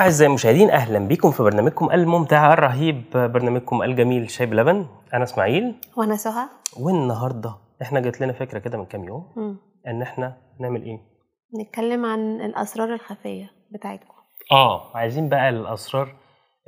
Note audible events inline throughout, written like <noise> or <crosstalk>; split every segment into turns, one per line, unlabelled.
أعزائي المشاهدين أهلا بكم في برنامجكم الممتع الرهيب برنامجكم الجميل شاي بلبن أنا إسماعيل
وأنا سهى
والنهاردة إحنا جات لنا فكرة كده من كام يوم
مم.
إن إحنا نعمل إيه؟
نتكلم عن الأسرار الخفية بتاعتكم
آه عايزين بقى الأسرار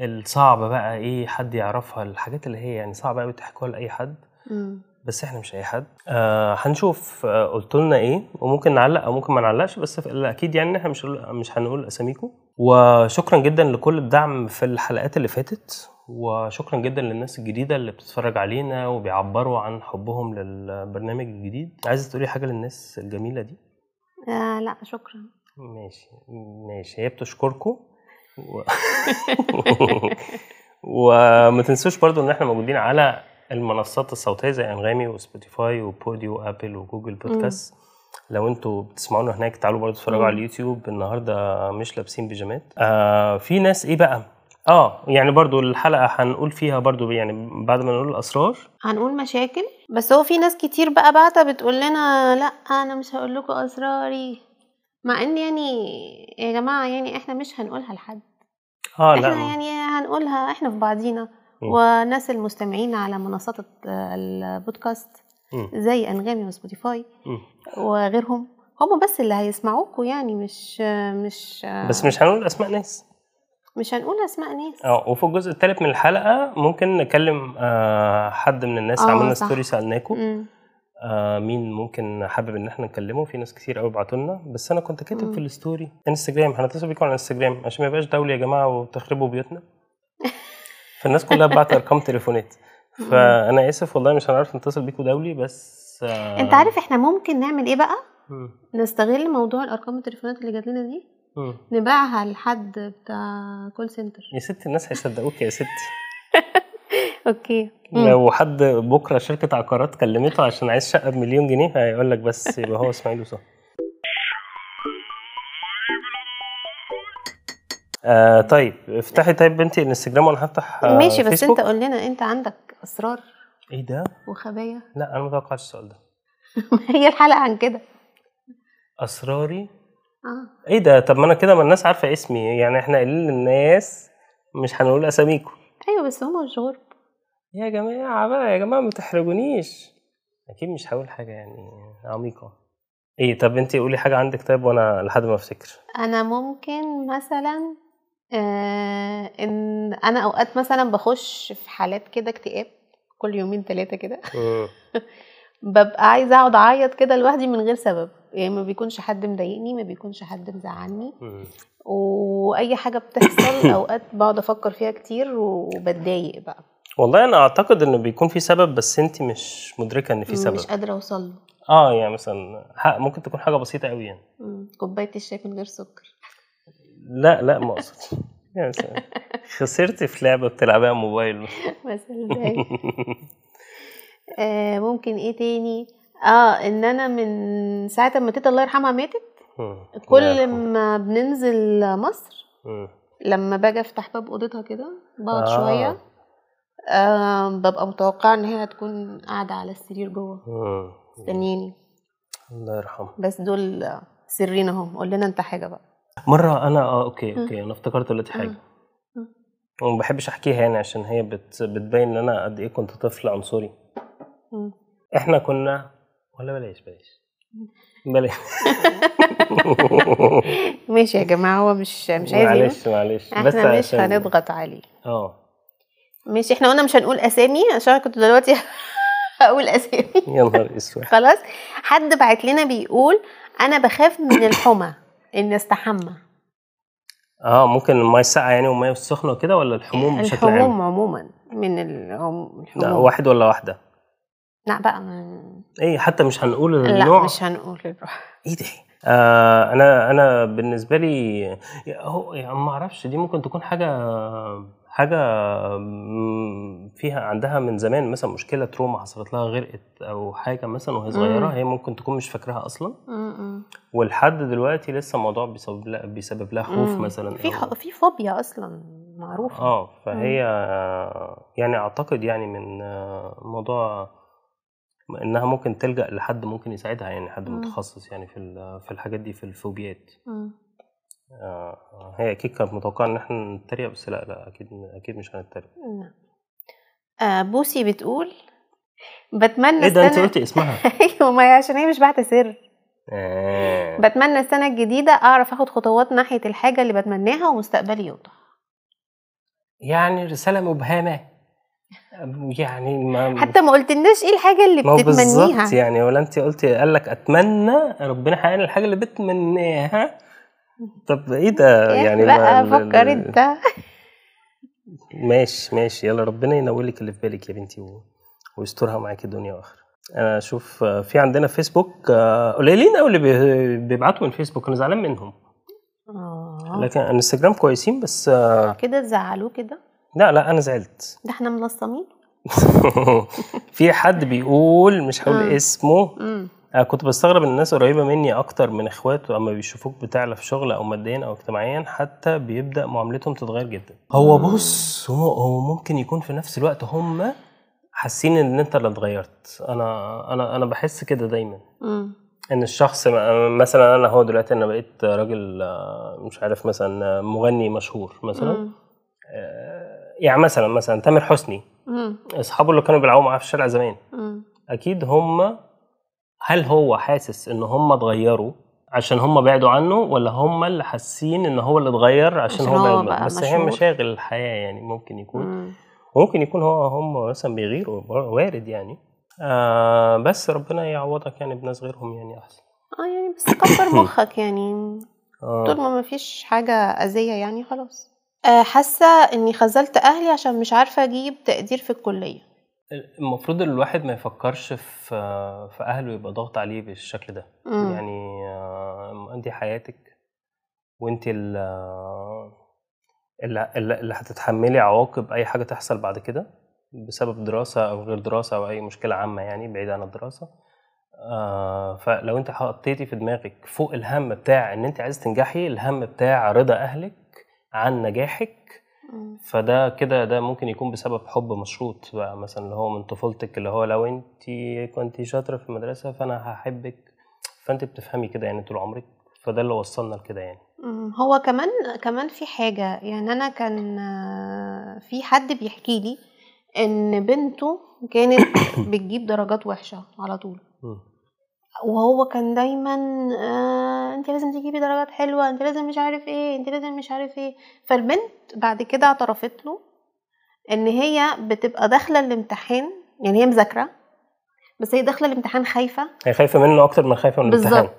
الصعبة بقى إيه حد يعرفها الحاجات اللي هي يعني صعبة أوي تحكوها لأي حد
مم.
بس إحنا مش اي حد. آه هنشوف آه قلت لنا إيه وممكن نعلق أو ممكن ما نعلقش بس في أكيد يعني إحنا مش مش هنقول أساميكم. وشكرا جدا لكل الدعم في الحلقات اللي فاتت وشكرا جدا للناس الجديدة اللي بتتفرج علينا وبيعبروا عن حبهم للبرنامج الجديد. عايزة تقولي حاجة للناس الجميلة دي؟
آه لا شكرا.
ماشي ماشي. هي بتشكركم. و... <laughs> وما تنسوش برضو إن إحنا موجودين على المنصات الصوتية زي أنغامي وسبوتيفاي وبوديو وأبل وجوجل بودكاست. لو أنتوا بتسمعونا هناك تعالوا برضو تتفرجوا
مم.
على اليوتيوب. النهارده مش لابسين بيجامات. آه في ناس إيه بقى؟ آه يعني برضو الحلقة هنقول فيها برضو يعني بعد ما نقول الأسرار.
هنقول مشاكل. بس هو في ناس كتير بقى بعتها بتقول لنا لا أنا مش هقول لكم أسراري. مع إن يعني يا جماعة يعني إحنا مش هنقولها لحد.
آه
إحنا
لا
يعني هنقولها إحنا في بعضينا. وناس المستمعين على منصات البودكاست. زي أنغامي وسبوتيفاي. وغيرهم هم بس اللي هيسمعوكوا يعني مش مش
بس مش هنقول أسماء ناس
مش هنقول أسماء ناس
آه وفي الجزء الثالث من الحلقة ممكن نكلم آه حد من الناس
آه،
عملنا. story سالناكم. آه مين ممكن حابب إن إحنا نكلمه في ناس كتير قوي بعتوا لنا بس أنا كنت كاتب. في ال story انستجرام هنتصل بيكم على انستجرام عشان ما يبقاش دولي يا جماعة وتخربوا بيوتنا فالناس كلها بعت أرقام تليفونات. فأنا آسف والله مش هنعرف نتصل بيكم دولي بس آه
أنت عارف إحنا ممكن نعمل إيه بقى. نستغل موضوع الأرقام التليفونات اللي جات لنا دي. نبيعها لحد بتاع call center
يا ستي الناس هيصدقوك يا ستي <laughs>
أوكي.
لو حد بكرة شركة عقارات كلمته عشان عايز شقة بمليون جنيه هيقول لك بس يبقى هو إسماعيل وصح آه طيب افتحي طيب بنتي الانستجرام وأنا هفتح آه
ماشي بس
فيسبوك.
أنت قول لنا أنت عندك أسرار
إيه ده؟
وخبايا؟
لا أنا ما توقعتش السؤال ده. <laughs>
هي الحلقة عن كده.
أسراري؟
آه.
إيه ده؟ طب ما أنا كده ما الناس عارفة اسمي يعني إحنا قايلين للناس مش هنقول أساميكم.
أيوه بس هم مش غرب
يا جماعة بقى يا جماعة ما تحرجونيش. أكيد مش هقول حاجة يعني عميقة. إيه طب انت قولي حاجة عندك طيب وأنا لحد ما أفتكر.
أنا ممكن مثلا آه إن أنا أوقات مثلا بخش في حالات كده اكتئاب كل يومين ثلاثة كده.
مم. <laughs>
ببقى عايزة أقعد أعيط كده لوحدي من غير سبب. يعني ما بيكونش حد مضايقني ما بيكونش حد مزعلني. وأي حاجة بتحصل <coughs> أوقات بقعد أفكر فيها كتير وبتضايق بقى.
والله أنا أعتقد إنه بيكون في سبب بس انت مش مدركة إن في سبب.
مش قادرة أوصل له.
آه يعني مثلا ممكن تكون حاجة بسيطة قوي يعني.
كوباية الشاي من غير سكر.
لا لا ما اقصدش يعني <laughs> خسرتي في لعبة بتلعبيها على موبايل
مثلا <laughs> آه ممكن إيه تاني؟ آه إن أنا من ساعة ما تيتا الله يرحمها ماتت كل. ما بننزل مصر. لما باجي أفتح باب أوضتها كده بقعد
آه.
شوية. آه ببقى متوقعة إن هي هتكون قاعدة على السرير جوه. مستنياني
الله يرحمه.
بس دول سرين أهو. قول لنا أنت حاجة بقى.
مرة أنا آه أوكي أوكي أنا افتكرت دلوقتي
حاجة.
وما بحبش أحكيها يعني عشان هي بت... بتبين إن أنا قد إيه كنت طفل عنصري. إحنا كنا ولا بلاش بلاش. بلاش. <laughs>
ماشي يا جماعة هو مش مش عايز.
معلش معلش. بس
إحنا مش هنضغط عليه.
آه.
ماشي إحنا قلنا مش هنقول أسامي عشان أنا كنت دلوقتي <laughs> هقول أسامي.
يا نهار أسود.
خلاص حد بعت لنا بيقول أنا بخاف من الحمى. ان أستحمى.
آه ممكن الميه الساقعه يعني والميه السخنة وكده ولا الحموم بشكل عام؟
الحموم عموما من العم-
لا
الحموم.
واحد ولا واحدة؟
لا بقى ما...
إيه حتى مش هنقول
لا
النوع.
مش هنقول الروح.
إيه ده؟ آه أنا أنا بالنسبة لي هو يعني ما أعرفش دي ممكن تكون حاجة حاجة فيها عندها من زمان مثلا مشكلة تروما حصلت لها غرقت أو حاجة مثلا وهي
صغيرة.
هي ممكن تكون مش فاكراها
أصلا.
ولحد دلوقتي لسه الموضوع بيسبب لها بيسبب لها خوف. مثلا
في. في فوبيا أصلا معروفة
آه فهي يعني أعتقد يعني من موضوع إنها ممكن تلجأ لحد ممكن يساعدها يعني حد. متخصص يعني في في الحاجات دي في الفوبيات. آه هي أكيد كانت متوقعة إن إحنا نتريق بس لا لا أكيد أكيد مش هنتريق.
نعم. آه بوسي بتقول بتمنى
إيه ده؟
أنت
قلتي اسمها. <laughs>
أيوه ما عشان هي مش بعت سر.
آه.
بتمنى السنة الجديدة أعرف أخد خطوات ناحية الحاجة اللي بتمناها ومستقبلي يوضح.
يعني رسالة مبهمة. يعني ما
حتى ما قلتلناش إيه الحاجة اللي
ما
بتتمنيها.
بالظبط يعني ولا أنت قلتي قال لك أتمنى ربنا يحقق الحاجة اللي بتمناها. طب إيه ده؟
يعني
يعني
بقى؟ فكر أنت.
ماشي ماشي. يلا ربنا ينور لك اللي في بالك يا بنتي و... ويسترها معاكي دنيا وآخرة. أنا أشوف آه، في عندنا فيسبوك آه، قليلين قوي اللي بي- بيبعتوا من فيسبوك. أنا زعلان منهم.
آه.
لكن انستجرام كويسين بس آه،
كده تزعلوه كده؟
لا لا أنا زعلت.
ده إحنا ملصمين <laughs>
في حد بيقول مش هقول. اسمه أنا كنت بستغرب إن الناس قريبة مني أكتر من إخواته أما بيشوفوك بتعلى في شغل أو ماديا أو اجتماعيا حتى بيبدأ معاملتهم تتغير جدا هو بص هو هو ممكن يكون في نفس الوقت هم حاسين إن أنت اللي اتغيرت أنا أنا أنا بحس كده دايما
مم.
إن الشخص م- مثلا أنا هو دلوقتي أنا بقيت راجل آه، مش عارف مثلا مغني مشهور مثلا
مم.
آه، يعني مثلا مثلا تامر حسني. أصحابه اللي كانوا بيلعبوا معاه في الشارع زمان. أكيد هم هل هو حاسس إن هم اتغيروا عشان هم بعدوا عنه ولا هم اللي حاسين إن هو اللي اتغير عشان, هو بعد؟
بقى
بس هي. مشاغل الحياة يعني ممكن يكون.
مم.
ممكن يكون هو هم مثلا بيغيروا وارد يعني. آه بس ربنا يعوضك يعني بناس غيرهم يعني أحسن.
آه يعني بس كبر <coughs> مخك يعني. طول
آه.
ما مفيش حاجة أذية يعني خلاص. آه، حاسة إني خذلت أهلي عشان مش عارفة أجيب تقدير في الكلية.
المفروض الواحد ما يفكرش في في أهله يبقى ضغط عليه بالشكل ده
مم.
يعني آه، انت حياتك وانت ال- اللي, اللي هتتحملي عواقب أي حاجة تحصل بعد كده بسبب دراسة أو غير دراسة أو أي مشكلة عامة يعني بعيد عن الدراسة آه فلو أنت حطيتي في دماغك فوق الهم بتاع إن أنت عايز تنجحي الهم بتاع رضا أهلك عن نجاحك. فده كده ده ممكن يكون بسبب حب مشروط بقى مثلا اللي هو من طفولتك اللي هو لو انت كنت شاطرة في المدرسة فأنا هحبك فأنت بتفهمي كده يعني طول عمرك فده اللي وصلنا لكده يعني.
هو كمان كمان في حاجة يعني أنا كان في حد بيحكي لي إن بنته كانت <coughs> بتجيب درجات وحشة على طول. وهو كان دايما آه انت لازم تجيبي درجات حلوة انت لازم مش عارف إيه انت لازم مش عارف إيه. فالبنت بعد كده اعترفت له ان هي بتبقى داخلة الامتحان يعني هي مذاكرة بس هي داخلة الامتحان خايفة.
هي خايفة منه أكتر من خايفة من الامتحان.
بالظبط.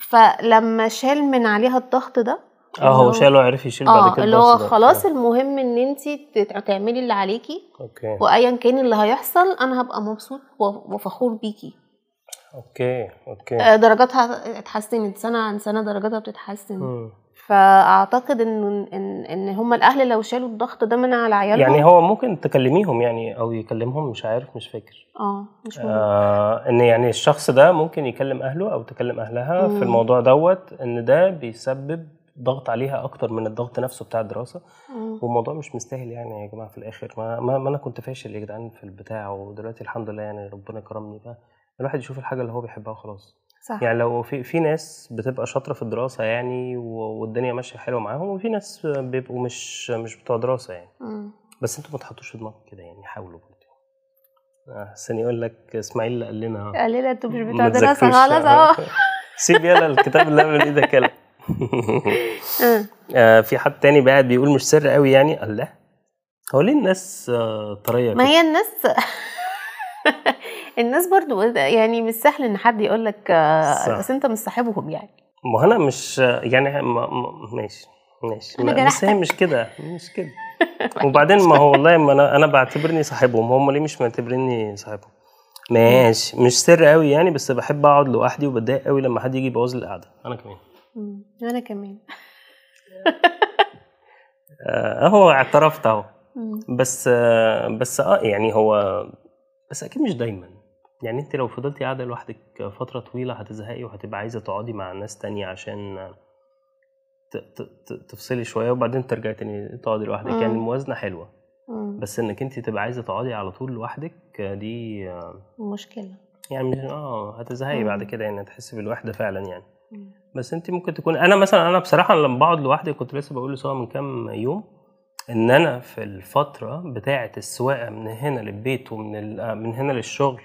فلما شال من عليها الضغط ده
آه هو شاله عرف يشيل بعد
آه
كده
اللي هو
الضغط ده.
خلاص
آه.
المهم إن أنت تعملي اللي عليكي.
Okay.
وايا كان اللي هيحصل أنا هبقى مبسوط وفخور بيكي.
Okay okay.
آه، درجاتها اتحسنت سنة عن سنة درجاتها بتتحسن.
مم.
فأعتقد إن إن إن هم الأهل لو شالوا الضغط ده من على عيالهم
يعني هو ممكن تكلميهم يعني أو يكلمهم مش عارف مش فاكر.
آه مش مهم.
آه إن يعني الشخص ده ممكن يكلم أهله أو تكلم أهلها
مم.
في الموضوع دوت إن ده بيسبب ضغط عليها أكتر من الضغط نفسه بتاع الدراسة.
مم.
والموضوع مش مستاهل يعني يا جماعة في الآخر. ما, ما, ما أنا كنت فاشل يا جدعان في البتاع ودلوقتي الحمد لله يعني ربنا كرمني بقى. الواحد يشوف الحاجة اللي هو بيحبها وخلاص
صح
يعني لو في في ناس بتبقى شاطرة في الدراسة يعني والدنيا ماشية حلوة معاهم وفي ناس بيبقوا مش مش بتوع دراسة يعني
مم.
بس أنتوا ما تحطوش في دماغكم كده يعني حاولوا برضه آه، حسن يقول لك إسماعيل اللي قال لنا
قال لنا أنتوا مش بتوع دراسة
تذاكروش.
خلاص اهو <laughs>
سيب يلا الكتاب اللي من إيدك يلا
آه. <laughs>
آه، في حد تاني قاعد بيقول مش سر قوي يعني الله هو ليه الناس آه، طرية
ما؟ هي الناس <laughs> الناس برضو يعني مش سهل إن حد يقول لك
صح.
بس أنت مش صاحبهم يعني.
ما هو أنا مش يعني ما ما- ماشي ماشي.
أنا
ما- بس هي. مش كده مش كده. <laughs> وبعدين ما هو والله ما أنا أنا بعتبرني صاحبهم. هم ليه مش معتبريني صاحبهم؟ ماشي. مش سر قوي يعني بس بحب أقعد لوحدي وبتضايق قوي لما حد يجي يبوظ لي القعدة. أنا كمان.
أنا كمان. <laughs>
آه، أهو اعترفت
أهو.
بس آه، بس آه يعني هو بس أكيد مش دايما. يعني انت لو فضلتي قاعدة لوحدك فترة طويلة هتزهقي وهتبقى عايزة تقعدي مع ناس تانية عشان تفصلي شوية وبعدين ترجعي تاني تقعدي لوحدك
مم.
يعني الموازنة حلوة
مم.
بس انك انت تبقى عايزة تقعدي على طول لوحدك آه، دي آه،
مشكلة
يعني آه هتزهقي بعد
مم.
كده يعني هتحسي بالوحدة فعلا يعني بس انت ممكن تكون أنا مثلا أنا بصراحة لما بقعد لوحدي كنت لسه بقول لسوا من كام يوم إن أنا في الفترة بتاعة السواقة من هنا للبيت ومن ال- من هنا للشغل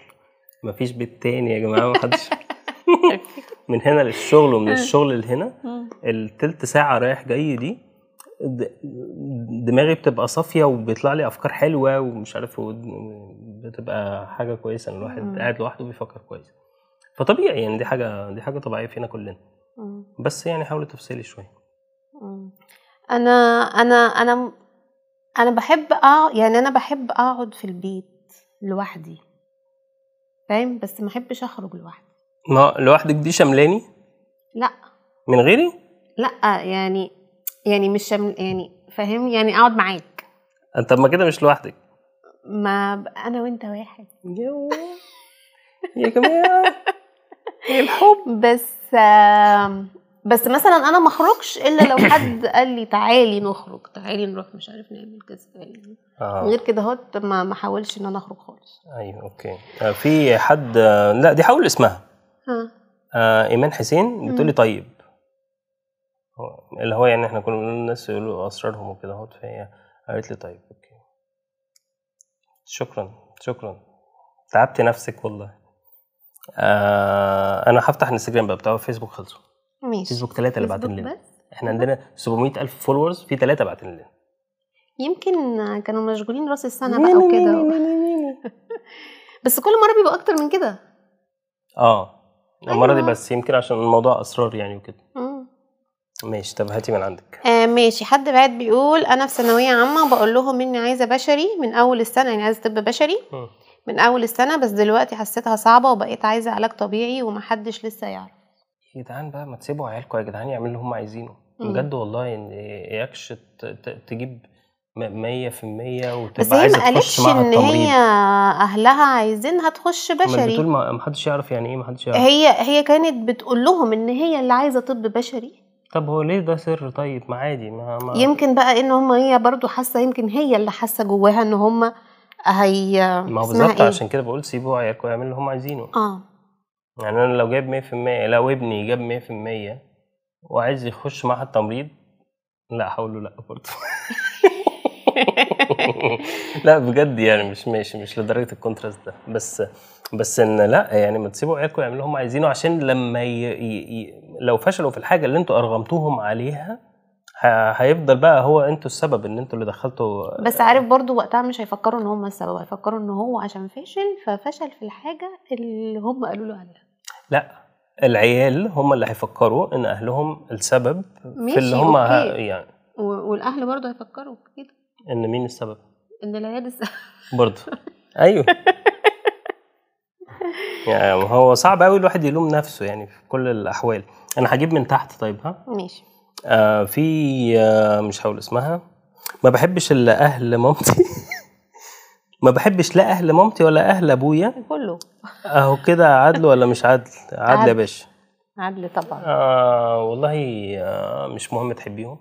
مفيش بيت تاني يا جماعة ما حدش <laughs> <laughs> من هنا للشغل ومن الشغل لهنا. التلت ساعة رايح جاي دي دماغي بتبقى صافية وبيطلع لي أفكار حلوة ومش عارف بتبقى حاجة كويسة إن الواحد. قاعد لوحده بيفكر كويس. فطبيعي يعني دي حاجة دي حاجة طبيعية فينا كلنا. بس يعني حاولي تفصلي
شوية. أنا أنا أنا أنا بحب أقعد يعني أنا بحب أقعد في البيت لوحدي. فاهم؟ بس ما احبش اخرج لوحدي.
ما لوحدك دي شملاني
لا.
من غيري؟
لا يعني يعني مش شمل يعني فاهم؟ يعني اقعد معاك.
أنت ما كده مش لوحدك.
ما أنا وأنت واحد.
يا جماعة. إيه الحب؟ <laughs>
بس آم، بس مثلا أنا ما أخرجش إلا لو <coughs> حد قال لي تعالي نخرج تعالي نروح مش عارف نعمل كذا
آه.
غير كده هوت ما ما احاولش إن أنا أخرج خالص.
أيوه أوكي. آه في حد آه لا دي حاول اسمها.
ها.
آه إيمان حسين بتقولي. طيب. اللي هو يعني إحنا كنا بنقول للناس يقولوا أسرارهم وكده اهوت فهي قالت لي طيب okay. شكرا شكرا. تعبت نفسك والله. آه أنا هفتح الانستجرام بقى بتاع فيسبوك خلصوا.
ماشي.
فيسبوك ثلاثة اللي باعتين لنا. إحنا عندنا 700 ألف followers في ثلاثة باعتين لنا.
يمكن كانوا مشغولين راس السنة بقى وكده. <laughs> بس كل مرة بيبقى أكتر من كده.
آه. المرة دي
أيوة.
بس يمكن عشان الموضوع أسرار يعني وكده. ماشي طب هاتي من عندك.
آه ماشي. حد بعت بيقول أنا في ثانوية عامة بقول لهم إني عايزة بشري من أول السنة يعني عايزة طب بشري
مم.
من أول السنة بس دلوقتي حسيتها صعبة وبقيت عايزة علاج طبيعي ومحدش لسه يعرف.
يا جدعان بقى ما تسيبوا عيالكم يا جدعان يعملوا اللي هم عايزينه. بجد والله إن يكش ت- تجيب م- 100% وتبقى عايزة
ما
تخش
قالتش
معهد إن
هي أهلها عايزينها تخش بشري.
بتقول ما حدش يعرف يعني إيه ما حدش يعرف؟
هي هي كانت بتقول لهم إن هي اللي عايزة طب بشري.
طب هو ليه ده سر؟ طيب ما عادي ما, ما
يمكن بقى إن هم هي برضو حاسة يمكن هي اللي حاسة جواها إن هم هي
ما بالظبط
إيه؟
عشان كده بقول سيبوا عيالكم يعملوا اللي هم عايزينه.
آه.
يعني أنا لو جايب 100% لو ابني جاب 100% وعايز يخش معهد تمريض لا هقول له لا برضه. <laughs> لا بجد يعني مش ماشي مش لدرجة ال contrast ده. بس بس إن لا يعني ما تسيبوا عيالكم يعملوا اللي هم عايزينه عشان لما ي... ي... ي... لو فشلوا في الحاجة اللي أنتوا أرغمتوهم عليها ه... هيفضل بقى هو أنتوا السبب إن أنتوا اللي دخلتوا.
بس عارف برضو وقتها مش هيفكروا إن هم السبب هيفكروا إن هو عشان فشل ففشل في الحاجة اللي هم قالوا له عليها.
لا العيال هم اللي هيفكروا إن أهلهم السبب في اللي هم ه...
Okay.
يعني.
والأهل برضو هيفكروا كده.
إن مين السبب؟
إن العيال السبب
برضه. <laughs> أيوه. يعني هو صعب قوي الواحد يلوم نفسه يعني في كل الأحوال. أنا هجيب من تحت طيب ها؟
ماشي.
آه في آه مش هقول اسمها. ما بحبش الا أهل مامتي. <laughs> ما بحبش لا أهل مامتي ولا أهل أبويا.
كله.
أهو كده عدل ولا مش عدل؟ عدل يا. باشا.
عدل طبعا.
آه والله آه مش مهم تحبيهم.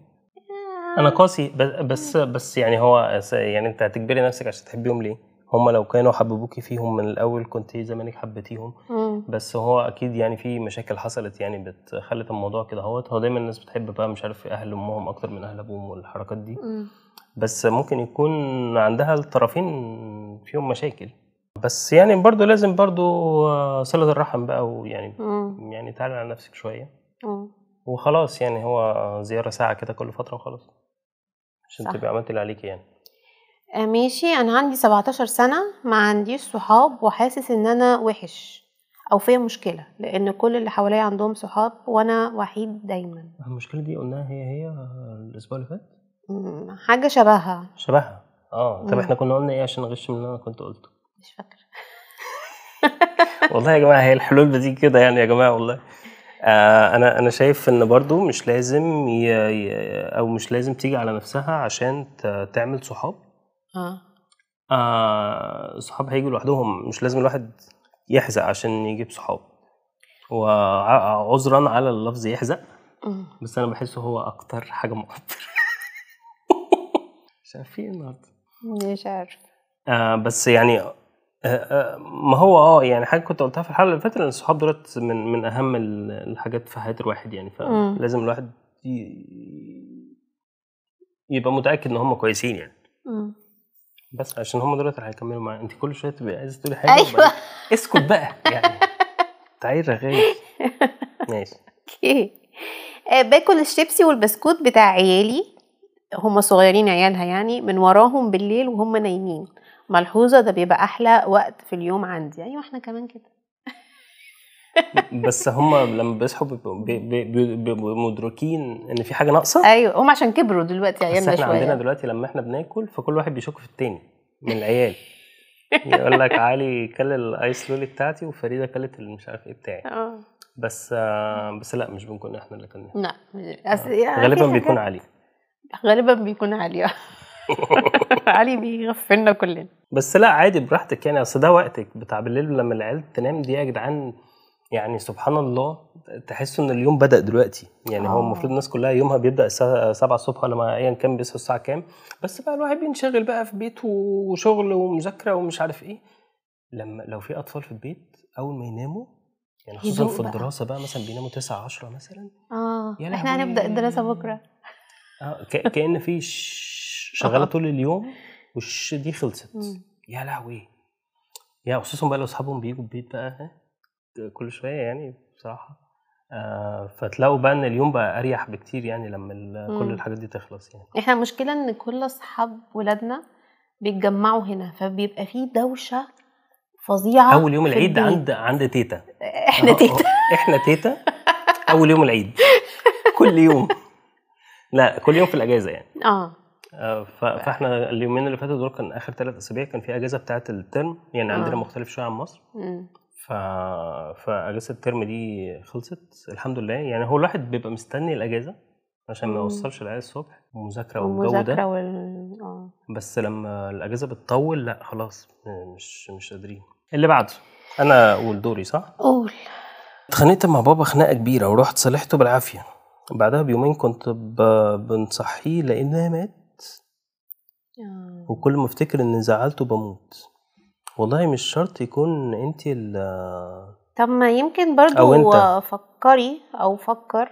أنا قاسي بس بس يعني هو يعني أنت هتجبري نفسك عشان تحبيهم ليه؟ هم لو كانوا حببوكي فيهم من الأول كنت زمانك حبيتيهم. بس هو أكيد يعني في مشاكل حصلت يعني بتخلت الموضوع كده أهوت. هو دايما الناس بتحب بقى مش عارف أهل أمهم أكتر من أهل أبوهم والحركات دي. بس ممكن يكون عندها الطرفين فيهم مشاكل. بس يعني برضو لازم برضو آه، صلة الرحم بقى ويعني
مم.
يعني تعالي على نفسك شوية.
مم.
وخلاص يعني هو زيارة ساعة كده كل فترة وخلاص. عشان. تبقي عملتي اللي عليكي يعني.
آه، ماشي. أنا عندي 17 سنة ما عنديش صحاب وحاسس إن أنا وحش أو فيا مشكلة لأن كل اللي حواليا عندهم صحاب وأنا وحيد دايما.
المشكلة دي قلناها هي هي الأسبوع اللي فات؟
حاجة شبهها.
شبهها؟ آه. طب. إحنا كنا قلنا إيه عشان نغش من اللي أنا كنت قلته؟
مش فاكرة. <laughs>
والله يا جماعة هي الحلول بتيجي كده يعني يا جماعة والله. آه أنا أنا شايف إن برضو مش لازم ي... أو مش لازم تيجي على نفسها عشان ت... تعمل صحاب.
آه.
آه صحاب هيجوا لوحدهم مش لازم الواحد يحزق عشان يجيب صحاب. وعذرا على اللفظ يحزق. بس أنا بحسه هو أكتر حاجة مؤثرة. إيه النهارده
مش عارف.
آه بس يعني آه، آه، ما هو آه يعني حاجة كنت قلتها في الحلقة اللي فاتت إن الصحاب دولت من من أهم ال- الحاجات في حياة الواحد يعني. فلازم الواحد يبقى متأكد إن هم كويسين يعني.
مم.
بس عشان هم دولت اللي هيكملوا معايا. أنت كل شوية تبقى عايزة تقولي
حاجة
أيوه. اسكت بقى يعني. <laughs> تعالي رغاي <laughs> ماشي.
Okay. آه، باكل الشيبسي والبسكوت بتاع عيالي. هم صغيرين عيالها يعني من وراهم بالليل وهم نايمين. ملحوظة ده بيبقى أحلى وقت في اليوم عندي. أيوة إحنا كمان كده.
بس هم لما بيصحوا بيبقوا بي- بي- بي- بيبقوا مدركين إن في حاجة ناقصة؟
أيوة هم عشان كبروا دلوقتي عيالنا
إحنا عندنا دلوقتي لما إحنا بناكل فكل واحد بيشك في التاني من العيال. يقول لك علي كل الآيس لولي بتاعتي وفريدة كلت مش عارف إيه بتاعي.
آه.
بس آه بس لا مش بنكون إحنا اللي كنا.
لا يعني
غالبا
في
بيكون علي.
غالبا بيكون علي <laughs> علي بيغفلنا كلنا.
بس لا عادي براحتك يعني. أصل ده وقتك بتاع بالليل لما العيال تنام دي يا جدعان يعني سبحان الله تحسوا إن اليوم بدأ دلوقتي. يعني هو
آه.
المفروض الناس كلها يومها بيبدأ الساعة 7 الصبح ولا ايا كان بيصحوا الساعة كام. بس بقى الواحد بينشغل بقى في بيته وشغل ومذاكرة ومش عارف إيه. لما لو في أطفال في البيت أول ما يناموا يعني خصوصا في. الدراسة بقى مثلا بيناموا 9 10 مثلا.
آه.
يا
إحنا بكرة
آه ك- كأن في شغالة
آه.
طول اليوم والش دي خلصت. يا لهوي يا خصوصا بقى لو أصحابهم بيجوا البيت بقى كل شوية يعني بصراحة آه فتلاقوا بقى إن اليوم بقى أريح بكتير يعني لما كل. الحاجات دي تخلص يعني
إحنا المشكلة إن كل أصحاب ولادنا بيتجمعوا هنا فبيبقى فيه دوشة فظيعة
أول يوم
في
العيد
البيت.
عند عند تيتا
إحنا
أهو-
تيتا
إحنا تيتا أول يوم العيد كل يوم <laughs> لا كل يوم في الأجازة يعني. آه. آه، فإحنا اليومين اللي فاتوا دول كان آخر ثلاث أسابيع كان في أجازة بتاعه الترم يعني عندنا
آه.
مختلف شوية عن مصر.
مم.
ف... فأجازة الترم دي خلصت الحمد لله. يعني هو الواحد بيبقى مستني الأجازة عشان ما. يوصلش العيال الصبح ومذاكرة والجو ده.
وال آه.
بس لما الأجازة بتطول لا خلاص مش مش قادرين. اللي بعده أنا أقول دوري صح؟
قول.
اتخانقت مع بابا خناقة كبيرة ورحت صالحته بالعافية. بعدها بيومين كنت. بنصحيه لأنه مات
آه.
وكل ما افتكر إني زعلته بموت والله مش شرط يكون أنت ال
طب ما يمكن
أو
برضو
أنت.
فكري أو فكر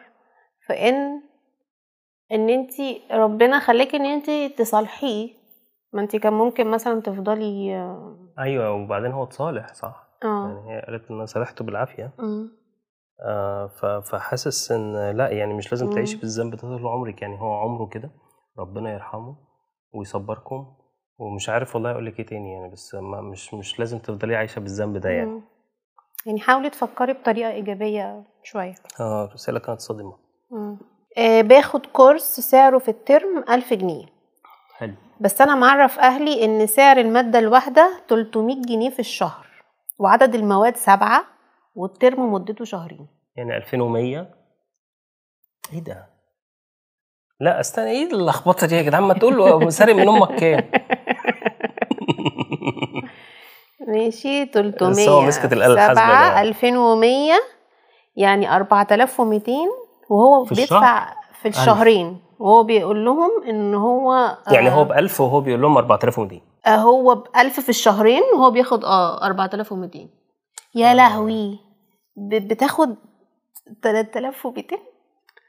في إن إن انتي ربنا خلاكي إن انتي تصالحيه ما انتي كان ممكن مثلا تفضلي آه
أيوه وبعدين هو اتصالح صح
آه.
يعني هي قالت إن أنا صالحته بالعافية
مم.
آه فحاسس إن لا يعني مش لازم. تعيشي بالذنب ده طول عمرك. يعني هو عمره كده ربنا يرحمه ويصبركم. ومش عارف والله أقول لك إيه تاني يعني بس ما مش مش لازم تفضلي عايشة بالذنب ده يعني.
مم. يعني حاولي تفكري بطريقة إيجابية شوية.
آه الرساله كانت صادمة.
آه باخد كورس سعره في الترم ألف جنيه.
حلو.
بس أنا معرف أهلي إن سعر المادة الواحدة 300 جنيه في الشهر وعدد المواد سبعة. والترم مدته شهرين.
يعني 2100 إيه ده؟ لا استنى إيه اللخبطة دي يا جدعان؟ ما تقول له سارق من أمك كام؟ <laughs>
ماشي 300
بس هو مسكت الآلة الحاسبة
سبعة
ده.
2100 يعني 4200 وهو
في
بيدفع في الشهرين. وهو بيقول لهم إن هو
يعني
آه،
هو ب 1000 وهو بيقول لهم 4200
آه، هو ب 1000 في الشهرين وهو بياخد آه 4200 يا
آه.
لهوي. بتاخد 3200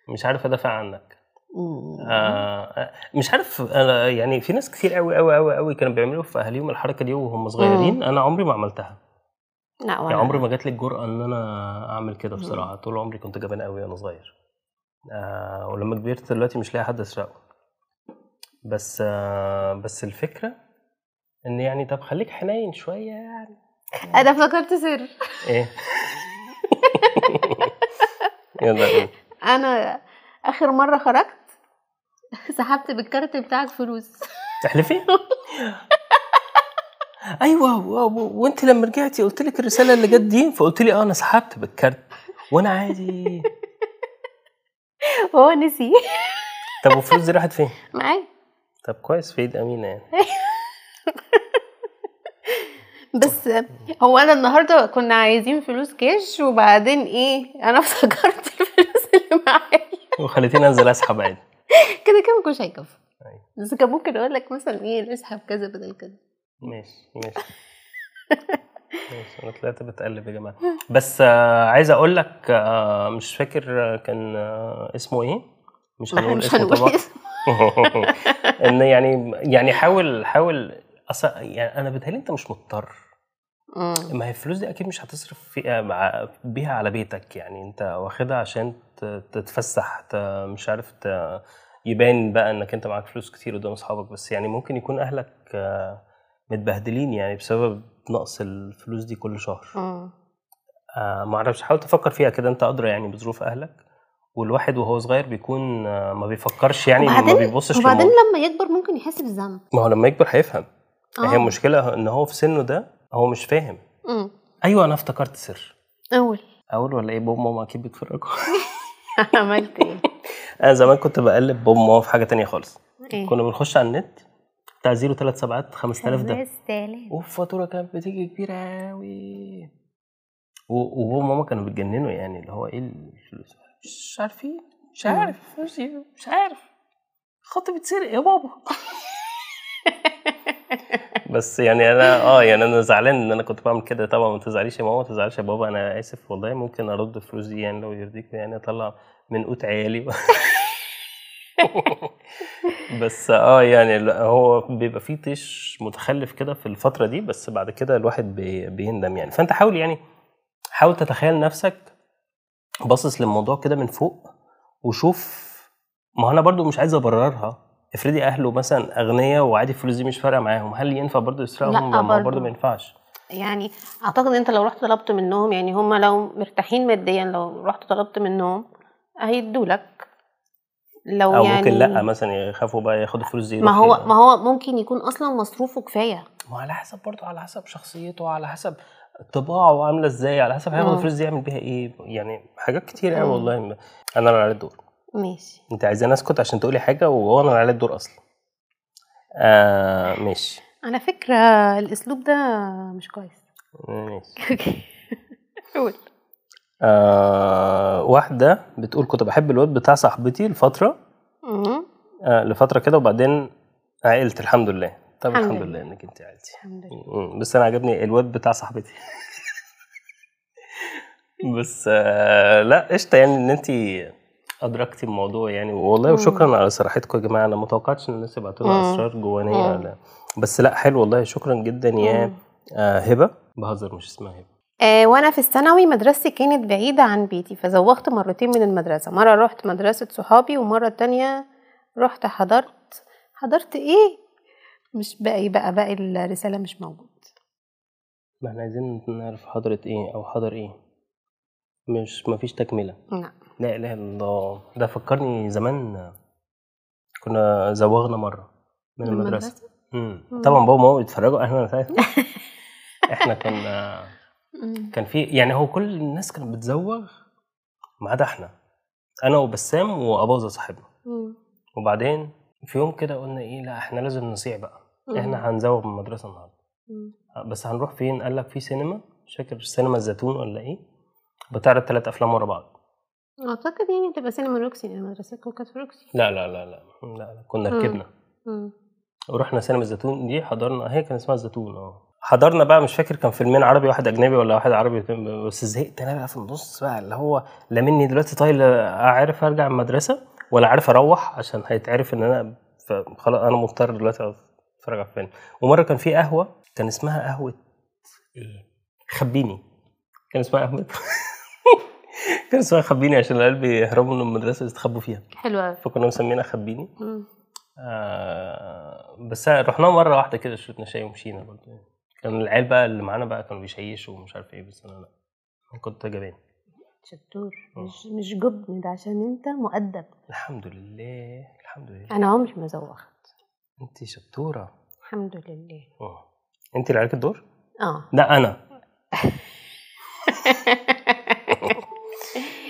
مش عارف أدافع عنك. آه مش عارف أنا يعني في ناس كتير قوي قوي قوي قوي كانوا بيعملوا في أهاليهم الحركة دي وهم صغيرين. أنا عمري ما عملتها.
لا
يعني
ولا
عمري ما جات لي الجرأة إن أنا أعمل كده بصراحه طول عمري كنت جبان قوي وأنا صغير. آه ولما كبرت دلوقتي مش لاقي حد أسرقه. بس آه بس الفكرة إن يعني طب خليك حنين شوية يعني.
أنا افتكرت سر.
إيه؟ يلا إيه
أنا آخر مرة خرجت سحبت بالكارت بتاعك فلوس.
تحلفي؟ أيوه وأنت لما رجعتي قلت لك الرسالة اللي جت دي فقلت لي آه أنا سحبت بالكارت. وأنا عادي. <laughs>
وهو نسي.
طب والفلوس دي راحت فين؟
معايا.
طب كويس في إيد أمينة يعني. <laughs>
بس هو أنا النهارده كنا عايزين فلوس كاش وبعدين إيه أنا <laughs> افتكرت الفلوس اللي معايا.
وخليتيني أنزل أسحب عادي.
كده كده ما كنتش هيكفي.
أيوة.
بس كان ممكن أقول لك مثلا إيه اسحب كذا بدل كذا.
ماشي ماشي. <laughs> ماشي، أنا طلعت بتقلب يا جماعة. بس آه، عايز أقول لك آه، مش فاكر آه، كان آه، اسمه إيه؟ مش هنقول
مش
اسمه طبعا. <laughs> إن يعني يعني حاول حاول أصلا يعني أنا بتهيألي أنت مش مضطر.
مم.
ما هي الفلوس دي أكيد مش هتصرف فيها مع بيها على بيتك يعني أنت واخدها عشان تتفسح مش عارف يبان بقى إنك أنت معاك فلوس كتير قدام أصحابك بس يعني ممكن يكون أهلك آه، متبهدلين يعني بسبب نقص الفلوس دي كل شهر
مم.
آه ما أعرفش حاول تفكر فيها كده أنت أدرى يعني بظروف أهلك والواحد وهو صغير بيكون آه، ما بيفكرش يعني ما بيبصش
وبعدين. لما يكبر ممكن يحس بالذنب
ما هو لما يكبر هيفهم هي
آه.
المشكلة إن هو في سنه ده هو مش فاهم.
مم.
أيوه أنا افتكرت سر.
أول.
أول ولا إيه؟ بابا وماما أكيد بيتفرجوا <laughs>
عملت إيه؟
أنا زمان كنت بقلب بابا وماما في حاجة تانية خالص.
إيه؟
كنا بنخش على النت بتاع زيرو ثلاث سبعات 5000 ده.
5000
والفاتوره كانت بتيجي كبيرة قوي وبابا وماما كانوا بيتجننوا يعني اللي هو إيه الفلوس مش عارفين مش. عارف فلوسي مش عارف. خطي بيتسرق يا بابا. <laughs> بس يعني أنا آه يعني أنا زعلان إن أنا كنت بعمل كده. طبعا ما تزعليش يا ماما ما تزعليش يا بابا. أنا آسف والله. ممكن أرد الفلوس دي يعني لو يرضيكوا يعني أطلع من قوت عيالي. <laughs> بس آه يعني هو بيبقى فيه طيش متخلف كده في الفترة دي بس بعد كده الواحد بي- بيندم يعني. فأنت حاول يعني حاول تتخيل نفسك باصص للموضوع كده من فوق وشوف. ما أنا برضو مش عايز أبررها افرضي اهله مثلا اغنياء وعادي الفلوس دي مش فارقة معاهم هل ينفع برضو يسرقهم؟
لا
ما هو
برضو.
برضو ما ينفعش.
يعني اعتقد انت لو رحت طلبت منهم يعني هم لو مرتاحين ماديا لو رحت طلبت منهم هيدولك. لو
أو
يعني
ممكن لأ مثلا يخافوا بقى ياخدوا الفلوس دي
ما هو ما هو ممكن يكون أصلا مصروفه كفاية.
ما على حسب برضه على حسب شخصيته على حسب طباعه عاملة إزاي على حسب هياخد. الفلوس دي يعمل بيها إيه. يعني حاجات كتير قوي
مم.
والله أنا اللي على الدور.
ماشي.
انت عايزاني اسكت عشان تقولي حاجة وهو أنا على الدور أصلا. آه ماشي.
على فكرة الأسلوب ده مش كويس.
ماشي. <laughs>
قول.
آه واحدة بتقول كنت بحب الواد بتاع صاحبتي
لفترة.
آه لفترة كده وبعدين عقلت الحمد لله. طب
الحمد
الحمد
لله.
إنك أنت عقلتي.
الحمد لله.
بس أنا عجبني الواد بتاع صاحبتي. <laughs> بس آه لا قشطة يعني إن أنت ادركتي الموضوع يعني والله. وشكرا على صراحتكم يا جماعة أنا ما توقعتش إن الناس يبعتوا لنا. اسرار
جوانية.
لا. بس لأ حلو والله شكرا جدا يا. آه هبة بهزر مش اسمها هبة
آه وأنا في الثانوي مدرستي كانت بعيدة عن بيتي فزوغت مرتين من المدرسة مرة رحت مدرسة صحابي ومرة تانية رحت حضرت حضرت إيه مش باقي بقى باقي الرسالة مش موجود
ما إحنا عايزين نعرف حضرة إيه أو حضر إيه مش ما فيش تكملة
لا
لا إله إلا الله ده فكرني زمان كنا زوغنا مرة من المدرسة مم.
مم.
طبعا بابا وماما بيتفرجوا إحنا <laughs> إحنا كنا. كان في يعني هو كل الناس كانت بتزوغ ما عدا إحنا أنا وبسام واباظه صاحبنا. وبعدين في يوم كده قلنا إيه لا إحنا لازم نصيع بقى. إحنا هنزوغ من المدرسة النهارده. بس هنروح فين قال لك في سينما مش فاكر سينما الزيتون ولا إيه بتعرض ثلاث أفلام ورا بعض
أعتقد يعني تبقى سينما روكسي لأن مدرستكم كانت في روكسي
لا لا لا لا لا, لا. كنا. ركبنا. ورحنا سينما الزيتون دي حضرنا هي كان اسمها الزيتون آه حضرنا بقى مش فاكر كان فيلمين عربي واحد أجنبي ولا واحد عربي بس زهقت أنا بقى في النص بقى اللي هو لا مني دلوقتي طايل عارف أرجع المدرسة ولا عارف أروح عشان هيتعرف إن أنا ف- خلاص أنا مضطر دلوقتي أتفرج على الفيلم ومرة كان في قهوة كان اسمها قهوة إيه خبيني كان اسمها قهوة <laughs> كان اسمها خبيني عشان العيال بيهربوا من المدرسة يستخبوا فيها.
حلوة أوي.
فكنا مسمينها خبيني. آه بس رحنا مرة واحدة كده شربنا شاي ومشينا برضه. كان العيال بقى اللي معانا بقى كانوا بيشيشوا ومش عارف إيه بس أنا لا أنا كنت جبان.
شطور. مش مش جبن ده عشان أنت مؤدب.
الحمد لله الحمد لله.
أنا عمري ما زوغت.
أنت شطورة.
الحمد لله.
آه. أنت اللي عليك الدور؟
آه.
لا أنا. <laughs>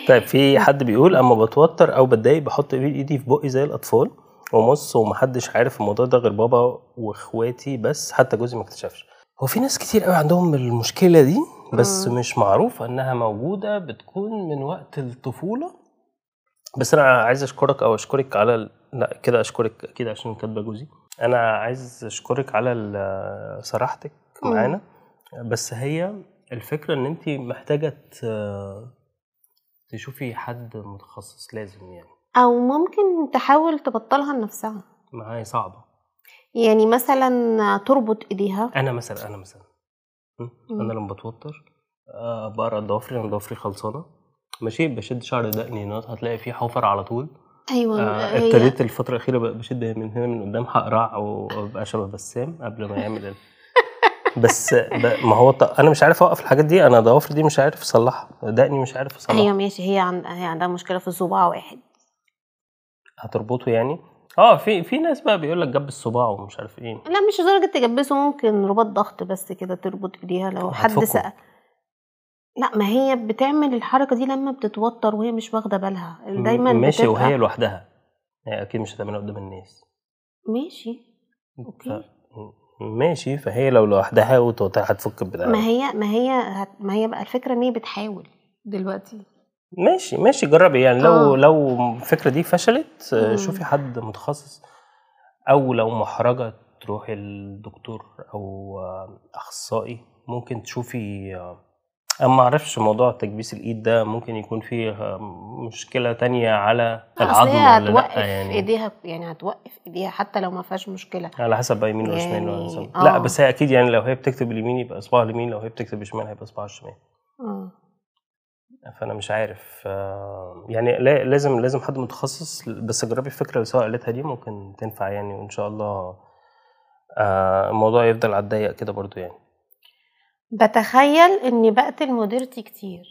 طيب في حد بيقول أما بتوتر أو بتضايق بحط إيدي في بقي زي الأطفال ومص ومحدش عارف الموضوع ده غير بابا وإخواتي بس حتى جوزي ما اكتشفش هو في ناس كتير قوي عندهم المشكلة دي بس
مم.
مش معروفه إنها موجودة بتكون من وقت الطفولة بس أنا عايز أشكرك أو أشكرك على ال... لا كده أشكرك أكيد عشان كاتبه جوزي أنا عايز أشكرك على ال- صراحتك. معانا بس هي الفكرة إن انت محتاجة ت- تشوفي حد متخصص لازم يعني.
أو ممكن تحاول تبطلها لنفسها.
معايا صعبة.
يعني مثلا تربط إيديها.
أنا مثلا أنا مثلا. أنا لما بتوتر آه، بقرأ ضوافري أنا ضوافري خلصانة. ماشي؟ بشد شعر دقني هنا هتلاقي فيه حفر على طول.
أيوه
آه، ابتديت الفترة الأخيرة بشد من هنا من قدام هقرع وأبقى شبه بسام قبل ما يعمل. بس. ما هو ط... أنا مش عارف أوقف الحاجات دي. أنا ضوافري دي مش عارف أصلحها. دقني مش عارف أصلحها.
هي ماشي. هي عند... هي عندها مشكلة في صباع واحد.
هتربطه يعني؟ آه في في ناس بقى بيقول لك جنب الصباع ومش عارف إيه.
لا مش لدرجة تجبسه ممكن رباط ضغط بس كده تربط إيديها لو حد. سأل. لا ما هي بتعمل الحركة دي لما بتتوتر وهي مش واخدة بالها. دايما
ماشي
بتبقى-
وهي لوحدها. هي أكيد مش هتعملها قدام الناس.
ماشي. أوكي.
ف... ماشي فهي لو لوحدها وتوتر هتفك البتاع
ما هي ما هي هت... ما هي بقى الفكرة إن هي بتحاول دلوقتي
ماشي ماشي جربي يعني لو
آه.
لو الفكرة دي فشلت آه،
مم.
شوفي حد متخصص أو لو محرجة تروحي للدكتور أو آه، أخصائي ممكن تشوفي آه، أنا ما أعرفش موضوع تكبيس الإيد ده ممكن يكون فيه آه، مشكلة تانية على العظم ولا
هتوقف
لا يعني.
إيديها يعني هتوقف إيديها حتى لو ما فيهاش مشكلة.
على حسب بقى يمين ولا شمال
يعني-. آه.
لا بس هي أكيد يعني لو هي بتكتب اليمين يبقى إصبعها اليمين لو هي بتكتب الشمال هيبقى إصبعها الشمال.
آه.
فأنا مش عارف آه، يعني لا- لازم لازم حد متخصص بس جربي الفكرة اللي سواء قالتها دي ممكن تنفع يعني وإن شاء الله آه، الموضوع يفضل على الضيق كده برضو يعني.
بتخيل إني بقتل مديرتي كتير.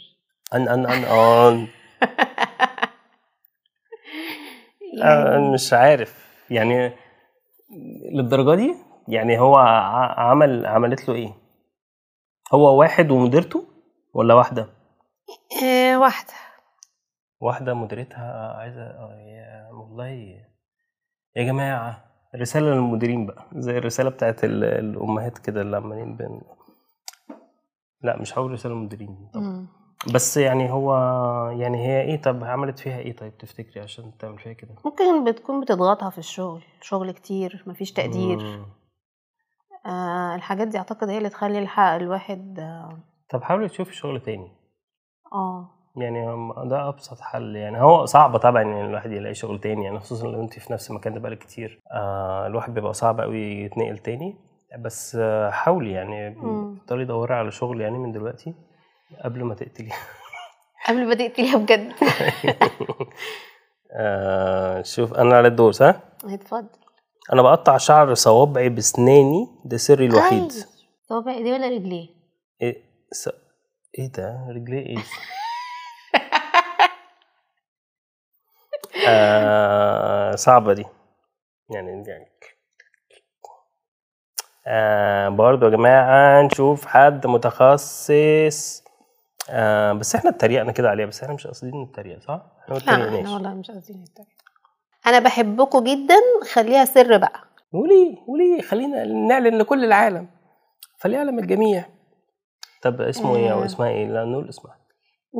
ان ان ان أن.
يعني <laughs>
مش عارف. يعني للدرجة دي؟ يعني هو عمل عملت له إيه؟ هو واحد ومديرته ولا واحدة؟
آه واحدة.
واحدة مديرتها عايزه آه، يا والله. يا جماعة رسالة للمديرين بقى زي الرسالة بتاعت ال- الأمهات كده عمالين بين لا مش هقول رسالة للمديرين. بس يعني هو يعني هي إيه؟ طب عملت فيها إيه؟ طيب تفتكري عشان تعمل فيها كده؟
ممكن بتكون بتضغطها في الشغل شغل كتير مفيش تقدير.
مم.
آه الحاجات دي أعتقد هي اللي تخلي الحق الواحد آه.
طب حاولي تشوفي شغل تاني.
آه.
يعني ده أبسط حل. يعني هو صعب طبعا إن الواحد يلاقي شغل تاني يعني خصوصا لو انت في نفس المكان ده بقالك كتير. آه الواحد بيبقى صعب قوي يتنقل تاني. بس آه حاولي يعني. افضلي دوري على شغل يعني من دلوقتي قبل ما تقتلي <laughs>
قبل ما تقتليها بجد. <laughs>
آه شوف أنا على الدور صح؟
اتفضل.
أنا بقطع شعر صوابعي بسناني ده سري الوحيد.
أي. صوابع ايديه ولا رجليه؟
إيه س... إيه ده؟ رجليه إيه؟ <laughs> آه صعبة دي. يعني يعني آه برضو يا جماعة نشوف حد متخصص. آه بس إحنا اتريقنا كده عليها بس إحنا مش قاصدين نتريق صح؟ إحنا
لا
إحنا
والله مش قصدي نتريق. أنا بحبكم جدا خليها سر بقى.
وليه وليه خلينا نعلن لكل العالم. فليعلم الجميع. طب اسمه إيه أو
آه.
اسمها إيه؟ لا نقول اسمها.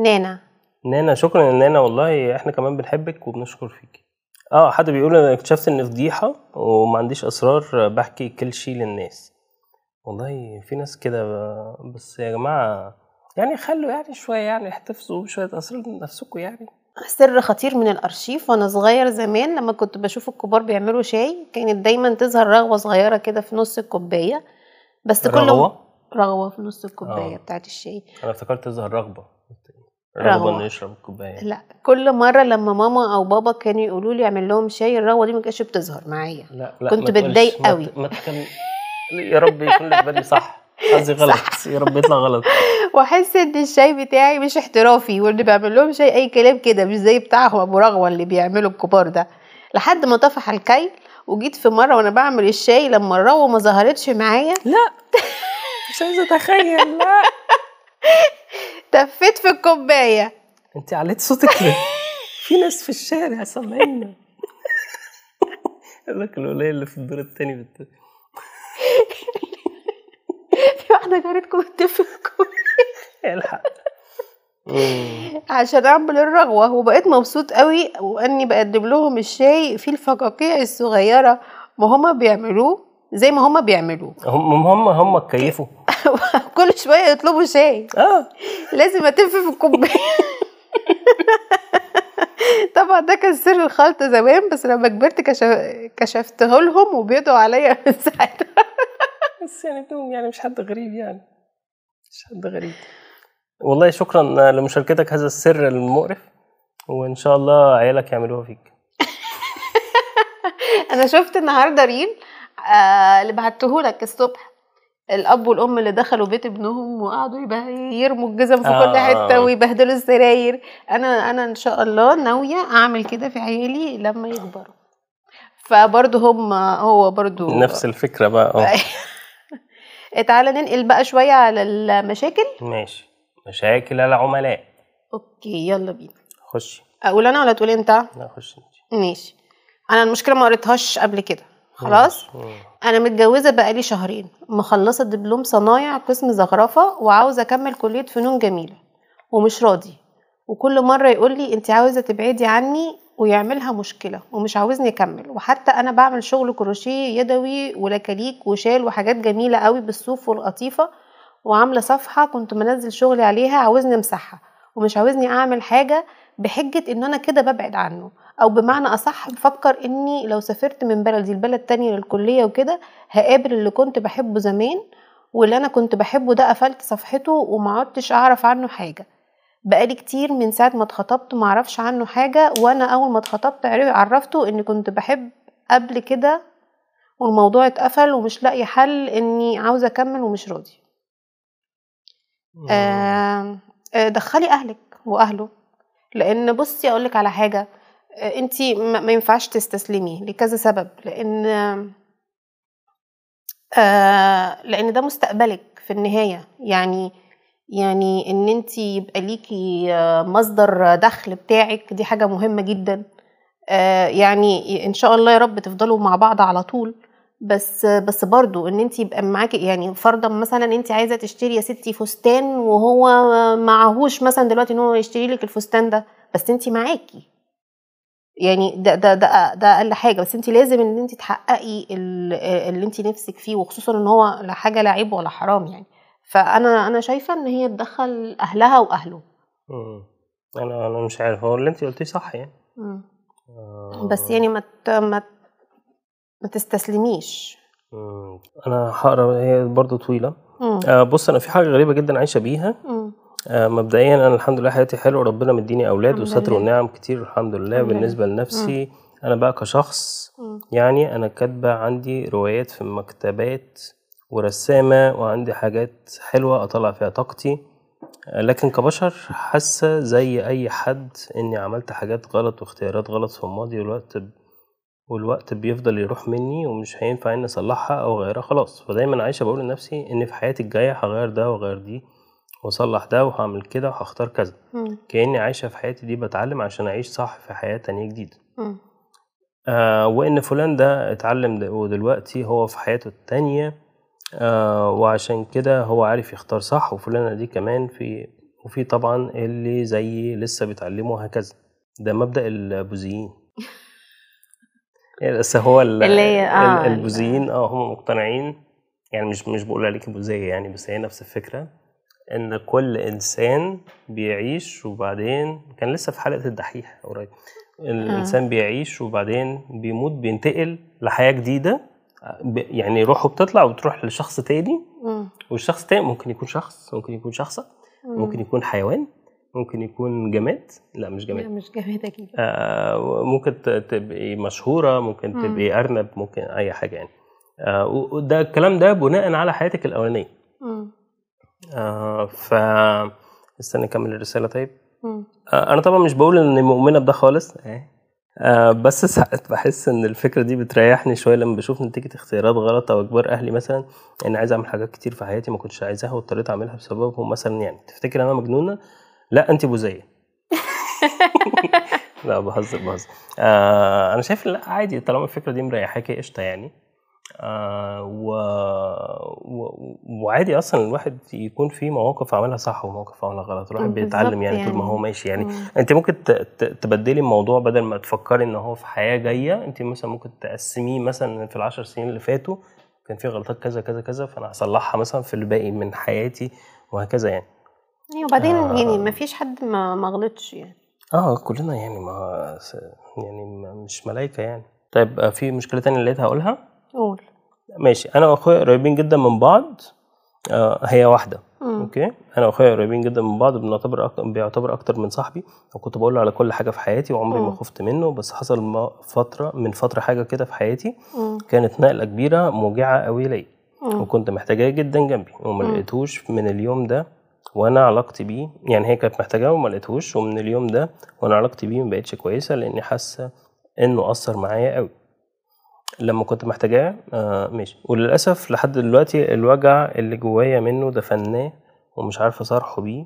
نانا.
نانا شكرا يا نانا والله إحنا كمان بنحبك وبنشكر فيك. آه حد بيقول أنا اكتشفت ان فضيحة وما عنديش اسرار بحكي كل شيء للناس. والله في ناس كده بس يا جماعة يعني خلوا يعني شوية يعني احتفظوا بشوية اسرار لنفسكم يعني.
سر خطير من الارشيف وأنا صغير زمان لما كنت بشوف الكبار بيعملوا شاي كانت دايما تظهر رغوة صغيرة كده في نص الكوباية. بس كل
رغوة؟
رغوة في نص الكوباية
آه.
بتاعت الشاي.
أنا افتكرت تظهر رغبة.
رغوة.
إنه يشرب الكوبايه
لا كل مرة لما ماما أو بابا كانوا يقولوا لي اعمل لهم شاي الرغوة دي ما كانتش بتظهر معايا.
لا لا
كنت بتضايق قوي.
ما تكلم يا رب يكون لك بالي صح. قصدي غلط يا رب يطلع غلط. <laughs>
واحس إن الشاي بتاعي مش احترافي واللي بعمل لهم شاي أي كلام كده مش زي بتاعهم أبو رغوة اللي بيعملوا الكبار ده. لحد ما طفح الكيل وجيت في مرة وأنا بعمل الشاي لما الرغوة ما ظهرتش معايا.
مش عايزة أتخيل لا. <laughs>
تفيت في الكوباية
انت عليت صوتك ليه؟ في ناس في الشارع سامعيننا لك الولايه اللي في الدور التاني بت...
في واحدة جارتكم بتفي الكوباية
الحق مم.
عشان أعمل الرغوة وبقيت مبسوط قوي وإني بقدم لهم الشاي فيه الفقاقيع الصغيرة ما هما بيعملوه زي ما هما بيعملوه.
هم هم هم اتكيفوا <laughs>
كل شوية يطلبوا شاي.
آه.
لازم أتف في الكوباية. <laughs> طبعا ده كان سر الخلطة زمان بس لما كبرت كشف... كشفته لهم وبيدعوا عليا <laughs> من ساعتها.
بس يعني دوم يعني مش حد غريب يعني. مش حد غريب. والله شكرا لمشاركتك هذا السر المقرف وإن شاء الله عيالك يعملوها فيك.
أنا شفت النهارده ريل اللي بعته لك الصبح. الأب والأم اللي دخلوا بيت ابنهم وقعدوا يرموا الجزم في
آه.
كل حتة ويبهدلوا السراير. أنا أنا إن شاء الله ناوية أعمل كده في عيالي لما يكبروا. فبرضه هم هو برضه
نفس الفكرة بقى آه. <laughs>
تعالى ننقل بقى شوية على المشاكل.
ماشي. مشاكل العملاء.
أوكي يلا بينا.
خشي.
أقول أنا ولا تقول أنت؟
لا خشي أنت.
ماشي. أنا المشكلة ما قريتهاش قبل كده. خلاص. أنا متجوزة بقالي شهرين مخلصة دبلوم صنايع قسم زخرفة وعاوزة أكمل كلية فنون جميلة ومش راضي. وكل مرة يقول لي انت عاوزة تبعدي عني ويعملها مشكلة ومش عاوزني أكمل. وحتى أنا بعمل شغل كروشيه يدوي ولكاليك وشال وحاجات جميلة قوي بالصوف والقطيفة وعاملة صفحة كنت منزل شغلي عليها عاوزني أمسحها ومش عاوزني أعمل حاجة بحجة إن أنا كده ببعد عنه. أو بمعنى أصح بفكر إني لو سافرت من بلدي لبلد تانية للكلية وكده هقابل اللي كنت بحبه زمان واللي أنا كنت بحبه ده قفلت صفحته وما عدتش أعرف عنه حاجة. بقالي كتير من ساعة ما اتخطبت ما أعرفش عنه حاجة وأنا أول ما اتخطبت عرف- عرفته إني كنت بحب قبل كده والموضوع اتقفل ومش لاقي حل إني عاوزه أكمل ومش راضي. آه دخلي أهلك وأهله. لأن بصي أقول لك على حاجة انت ما ينفعش تستسلمي لكذا سبب لأن آه لأن ده مستقبلك في النهاية. يعني يعني إن انت يبقى ليكي آه، مصدر دخل بتاعك دي حاجة مهمة جدا. آه يعني إن شاء الله يا رب تفضلوا مع بعض على طول. بس بس برضو إن انت يبقى معاكي يعني فرضا مثلا انت عايزة تشتري يا ستي فستان وهو معهوش مثلا دلوقتي إن هو يشتري لك الفستان ده بس انت معاكي يعني ده ده ده ده أقل حاجة بس انت لازم إن انت تحققي ال- اللي انت نفسك فيه وخصوصا إن هو لا حاجة لا عيب ولا حرام يعني فأنا أنا شايفة إن هي تدخل أهلها وأهله
مم. أنا أنا مش عارف هو اللي انت قلتيه صح يعني
مم.
آه.
بس يعني ما ما ما تستسلميش
مم. أنا هقرأ هي برضه
طويلة.
آه بص أنا في حاجة غريبة جدا عايشة بيها مبدئيا أنا الحمد لله حياتي حلوة ربنا مديني
أولاد
وستر. ونعم كتير الحمد لله
الحمد لله.
بالنسبة لنفسي أنا بقى كشخص
مم.
يعني أنا كاتبة عندي روايات في مكتبات ورسامة وعندي حاجات حلوة أطلع فيها طاقتي آه، لكن كبشر حاسة زي أي حد إني عملت حاجات غلط واختيارات غلط في الماضي والوقت ب... والوقت بيفضل يروح مني ومش هينفع إني أصلحها أو أغيرها خلاص فدايما عايشة بقول لنفسي إن في حياتي الجاية هغير ده وغير دي واصلح ده وهعمل كده وهختار كذا. كأني عايشة في حياتي دي بتعلم عشان أعيش صح في حياة تانية
جديدة.
آه وإن فلان ده اتعلم د- ودلوقتي هو في حياته التانية آه وعشان كده هو عارف يختار صح وفلانة دي كمان في وفي طبعا اللي زي لسه بيتعلموا هكذا ده مبدأ البوذيين يعني بس هو ال-
اللي هي- آه،
البوذيين آه هم مقتنعين. يعني مش مش بقول عليك بوذية يعني بس هي نفس الفكرة. إن كل إنسان بيعيش وبعدين كان لسه في حلقة الدحيح قريب. الانسان بيعيش وبعدين بيموت بينتقل لحياة جديدة ب- يعني روحه بتطلع وتروح لشخص تاني. والشخص التاني ممكن يكون شخص ممكن يكون شخصة ممكن يكون حيوان ممكن يكون جماد. لا مش
لا
جماد
مش جامد أكيد.
آه ممكن تبقي مشهورة ممكن
مم.
تبقي أرنب ممكن أي حاجة يعني. آه وده الكلام ده بناء على حياتك الأولانية.
مم.
آه ف استنى نكمل الرسالة. طيب.
مم.
آه، أنا طبعا مش بقول اني مؤمنه بده خالص آه، بس ساعات بحس إن الفكرة دي بتريحني شوية لما بشوف نتيجة اختيارات غلط أو إجبار أهلي مثلا ان عايز أعمل حاجات كتير في حياتي ما كنتش عايزاها واضطريت أعملها بسببهم. مثلا يعني تفتكر أنا مجنونة؟ لا انت بوذية. <laughs> لا بهزر بهزر. آه أنا شايف لا عادي طالما الفكرة دي مريحاكي قشطة يعني. آه و... و... وعادي أصلا الواحد يكون في مواقف عملها صح ومواقف عملها غلط الواحد بيتعلم يعني, طول ما
يعني.
هو ماشي يعني
مم.
أنت ممكن ت- ت- تبدلي الموضوع بدل ما تفكري إن هو في حياة جاية أنت مثلا ممكن تقسميه مثلا في العشر سنين اللي فاتوا كان في غلطات كذا كذا كذا فأنا هصلحها مثلا في الباقي من حياتي وهكذا يعني
أيوة وبعدين
آه.
يعني ما فيش حد ما ما غلطش يعني
آه كلنا يعني ما يعني ما- مش ملايكة يعني طيب آه، في مشكلة تانية لقيتها اقولها
قول
ماشي أنا وأخويا قريبين جدا من بعض آه هي واحدة
مم.
أوكي أنا وأخويا قريبين جدا من بعض بنعتبر أك... بيعتبر أكتر من صاحبي وكنت بقول له على كل حاجة في حياتي وعمري ما
مم.
خفت منه بس حصل ما- فترة من فترة حاجة كده في حياتي
مم.
كانت نقلة كبيرة موجعة قوي ليا. وكنت محتاجاه جدا جنبي وما. لقيتهوش من اليوم ده وأنا علاقتي بيه يعني هي كانت محتاجاه وما لقيتهوش ومن اليوم ده وأنا علاقتي بيه ما بقتش كويسة لأني حاسة إنه أثر معايا قوي لما كنت محتاجاه آه ماشي وللأسف لحد دلوقتي الوجع اللي جوايا منه دفناه ومش عارف أصارحه بيه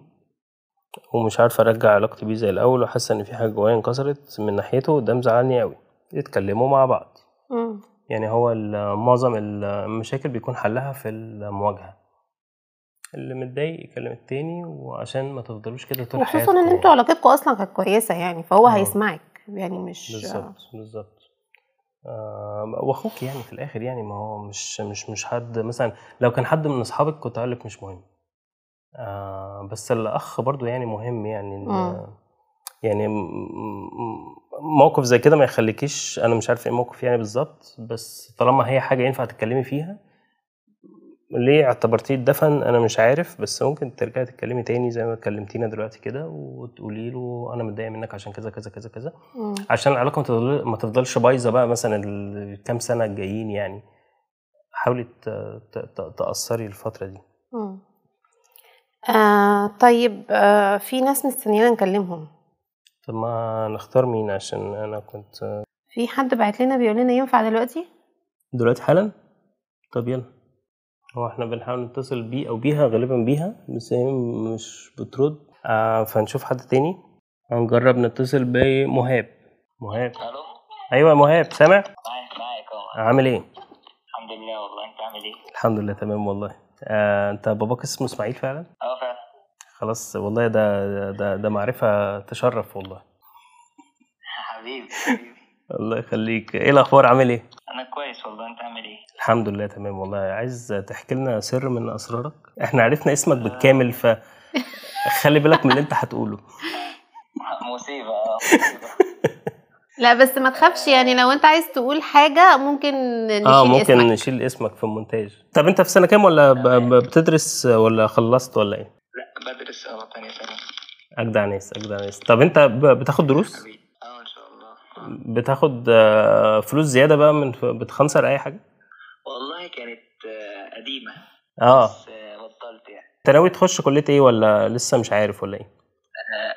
ومش عارف أرجع علاقتي بيه زي الأول وحاسه إن في حاجة جوايا انكسرت من ناحيته ده مزعلني قوي اتكلموا مع بعض
مم.
يعني هو معظم المشاكل بيكون حلها في المواجهة اللي متضايق يكلم التاني وعشان ما تفضلوش كده طول حياتكم
وخصوصا ان أنتوا
يعني.
علاقتكم أصلا كانت كويسة يعني فهو
آه.
هيسمعك يعني مش
بالظبط بالظبط واخوك يعني في الآخر يعني ما هو مش مش مش حد مثلا لو كان حد من اصحابك كنت أقول لك مش مهم آه بس الاخ برضو يعني مهم يعني
مم.
يعني موقف زي كده ما يخليكيش أنا مش عارف إيه الموقف يعني بالظبط بس طالما هي حاجة ينفع تتكلمي فيها ليه اعتبرتيه اتدفن أنا مش عارف بس ممكن ترجعي تتكلمي تاني زي ما كلمتينا دلوقتي كده وتقولي له أنا متضايقه منك عشان كذا كذا كذا كذا. عشان العلاقة ما تفضل- ما تفضلش بايظة بقى مثلا الكام سنة الجايين يعني. حاولي ت- ت- ت- تأثري الفترة دي.
مم. آه طيب آه في ناس مستنيانا نكلمهم.
طب ما نختار مين؟ عشان أنا كنت
في حد بعت لنا بيقول لنا ينفع دلوقتي؟
دلوقتي حالا؟ طب يلا. هو إحنا بنحاول نتصل بيه أو بيها غالبا بيها بس هي مش بترد. آه فنشوف حد تاني. هنجرب نتصل بمهاب. مهاب. ألو؟ أيوه مهاب سامع؟
معاك معاك أهو.
عامل إيه؟
الحمد لله والله. أنت عامل إيه؟
الحمد لله تمام والله. آه أنت باباك اسمه إسماعيل فعلا؟
أه فعلا.
خلاص والله ده ده ده معرفة تشرف والله. <laughs>
حبيبي
الله يخليك. إيه الأخبار؟ عامل إيه؟
أنا كويس والله. أنت عامل إيه؟
الحمد لله تمام والله. عايز تحكي لنا سر من أسرارك. إحنا عرفنا اسمك بالكامل ف خلي بالك من اللي أنت هتقوله. <laughs>
مصيبة آه مصيبة. <laughs>
لا بس ما تخافش يعني. لو أنت عايز تقول حاجة ممكن نشيل
آه ممكن
اسمك.
نشيل اسمك في المونتاج. طب أنت في سنة كام ولا بتدرس ولا خلصت ولا إيه؟
لا بدرس آه تانية سنة.
أجدع ناس أجدع ناس. طب أنت ب- بتاخد دروس؟
حبيبي آه ان شاء الله
بتاخد آه، فلوس زيادة بقى من بتخنصر أي حاجة؟
والله كانت آه، قديمة
آه.
بس آه، بطلت يعني.
أنت ناوي تخش كلية إيه ولا لسه مش عارف ولا
إيه؟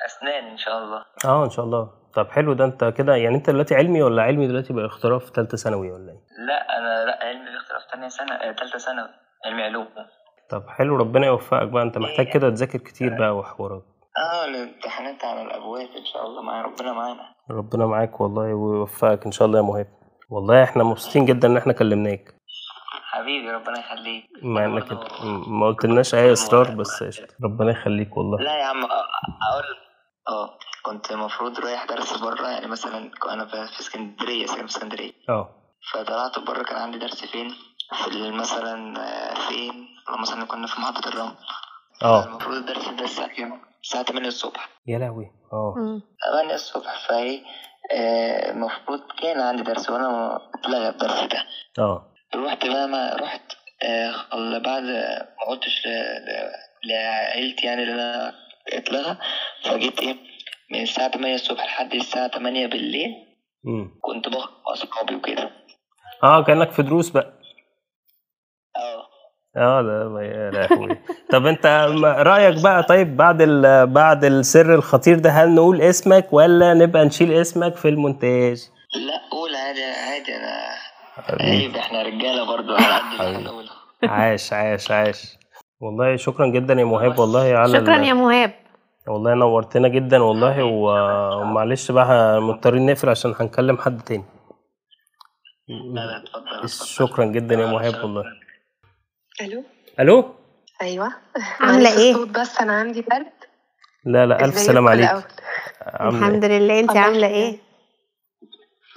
أسنان إن شاء الله.
آه إن شاء الله. طب حلو ده. أنت كده يعني أنت دلوقتي علمي ولا علمي دلوقتي في ثالثه ثانوي ولا إيه؟
لا أنا لا علمي تانية سنة آه، تالتة سنة علمي علوم.
طب حلو ربنا يوفقك بقى. أنت محتاج كده تذاكر كتير بقى وحوارات.
آه الامتحانات على الأبواب إن شاء الله. مع ربنا معانا.
ربنا معاك والله ويوفقك إن شاء الله يا مهاب والله إحنا مبسوطين جدا إن إحنا كلمناك.
حبيبي ربنا يخليك.
مع انك ما قلتلناش أي اسرار بس. ربنا يخليك والله.
لا يا عم أقول أه كنت المفروض رايح درس بره يعني مثلا أنا في اسكندرية ساكن في اسكندرية.
أه.
فطلعت بره كان عندي درس فين؟ في مثلا آه، فين؟ مثلا كنا في محطة الرمل.
أه.
المفروض الدرس ده الساعة كام؟ الساعة 8 الصبح.
يا لهوي. آه
مم.
8 الصبح فايه آه، المفروض كان عندي درس وأنا اتلغى الدرس ده.
آه
رحت بقى ما رحت آه، بعد ما قلتش لعيلتي يعني اللي أنا اتلغى فجيت إيه من الساعة 8 الصبح لحد الساعة 8 بالليل.
امم
كنت بخرج مع أصحابي وكده.
آه كأنك في دروس بقى. آه ده يا لهوي. طب أنت رأيك بقى طيب بعد ال... بعد السر الخطير ده هل نقول اسمك ولا نبقى نشيل اسمك في المونتاج؟
لا قول عادي عادي أنا عيب إحنا رجالة برضو على قد
عاش عاش عاش. والله شكرا جدا يا مهاب والله. على
شكرا يا مهاب.
والله نورتنا جدا والله ومعلش بقى مضطرين نقفل عشان هنكلم حد تاني.
لا لا اتفضل.
شكرا جدا يا مهاب والله.
ألو؟
ألو؟
أيوه.
عاملة
معلش
إيه؟
الصوت بس أنا عندي برد.
لا لا
ألف
سلام عليك؟ عاملة
الحمد
إيه
لله انت
عاملة.
إيه؟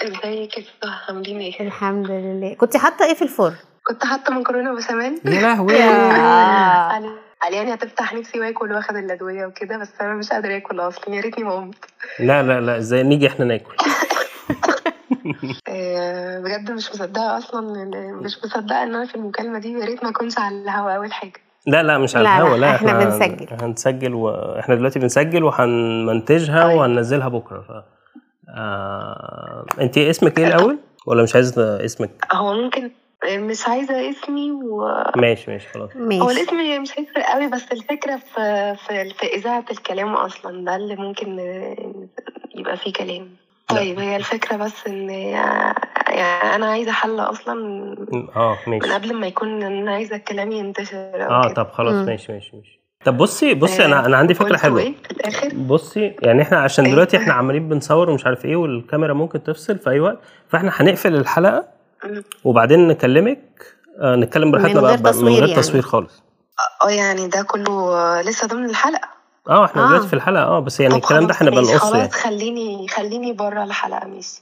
إزيك كده عاملين إيه؟
الحمد لله. كنت حاطة إيه في الفرن؟
كنت حاطة مكرونة بشاميل
يا لهوي.
يا.
قال يعني هتفتح نفسي واكل واخد الأدوية وكده بس أنا مش قادرة آكل أصلا. يا ريتني ما قمت.
لا لا لا إزاي؟ نيجي إحنا ناكل. <laughs>
بجد مش مصدقة أصلا مش مصدقة إن أنا في المكالمة دي يا ريت ما أكونش على الهوا أول حاجة.
لا لا مش على
لا، لا،
الهوا لا
إحنا بنسجل.
هنسجل وإحنا دلوقتي بنسجل وهنمنتجها
طيب.
وهننزلها بكرة. ف آه... انت اسمك إيه الأول؟ ولا مش عايز اسمك؟
هو ممكن آه، مش عايزة اسمي و...
ماشي ماشي خلاص.
هو
ماشي
الاسم مش هيفرق قوي بس الفكرة في في, في إذاعة الكلام أصلا ده اللي ممكن آه، يبقى فيه كلام. طيب هي الفكرة بس إن آه، يعني أنا عايزة حل أصلا
آه
من
ماشي
قبل ما يكون إن أنا عايزة الكلام ينتشر
آه
كده.
طب خلاص
مم.
ماشي ماشي ماشي طب بصي بصي أنا
آه،
أنا عندي
فكرة
حلوة
إيه في الآخر
بصي يعني إحنا عشان
إيه؟
دلوقتي إحنا عمالين بنصور ومش عارف إيه والكاميرا ممكن تفصل في أي وقت فإحنا هنقفل
الحلقة.
وبعدين نكلمك آه نتكلم براحتنا
من
بقى
غير
من
تصوير
غير
يعني.
تصوير خالص
آه يعني ده كله آه، لسه ضمن الحلقة
آه إحنا
آه.
دلوقتي في الحلقة. آه بس يعني الكلام ده
خلاص
هنبقى
ماشي،
نقصه يعني.
خلاص خليني خليني بره الحلقة ماشي.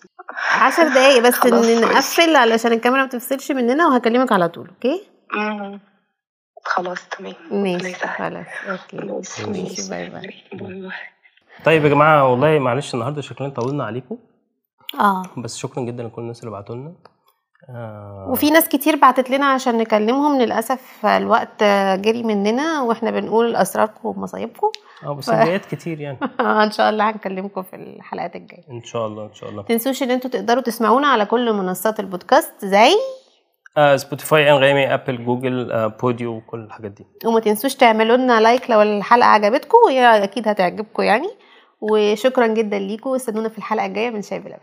عشر دقايق بس
خلاص،.
نقفل علشان الكاميرا ما تفصلش مننا وهكلمك على طول okay؟
مم. خلاص تمام.
ماشي. خلاص okay.
ماشي bye bye.
طيب يا جماعة والله معلش النهارده شكلنا طولنا عليكم.
آه.
بس شكرا جدا لكل الناس اللي بعتوا لنا آه.
وفي ناس كتير بعتت لنا عشان نكلمهم للأسف الوقت جري مننا وإحنا بنقول أسراركم ومصايبكم.
آه بس الجايات كتير يعني. <laughs>
إن شاء الله هنكلمكم في الحلقات الجاية.
إن شاء الله إن شاء الله.
تنسوش إن أنتوا تقدروا تسمعونا على كل منصات البودكاست زي
آه Spotify Anghami Apple Google آه Podeo وكل الحاجات دي.
وما تنسوش تعملوا لنا لايك لو الحلقة عجبتكم وهي أكيد هتعجبكم يعني. وشكرا جدا ليكم واستنونا في الحلقة الجاية من شاي بلبن.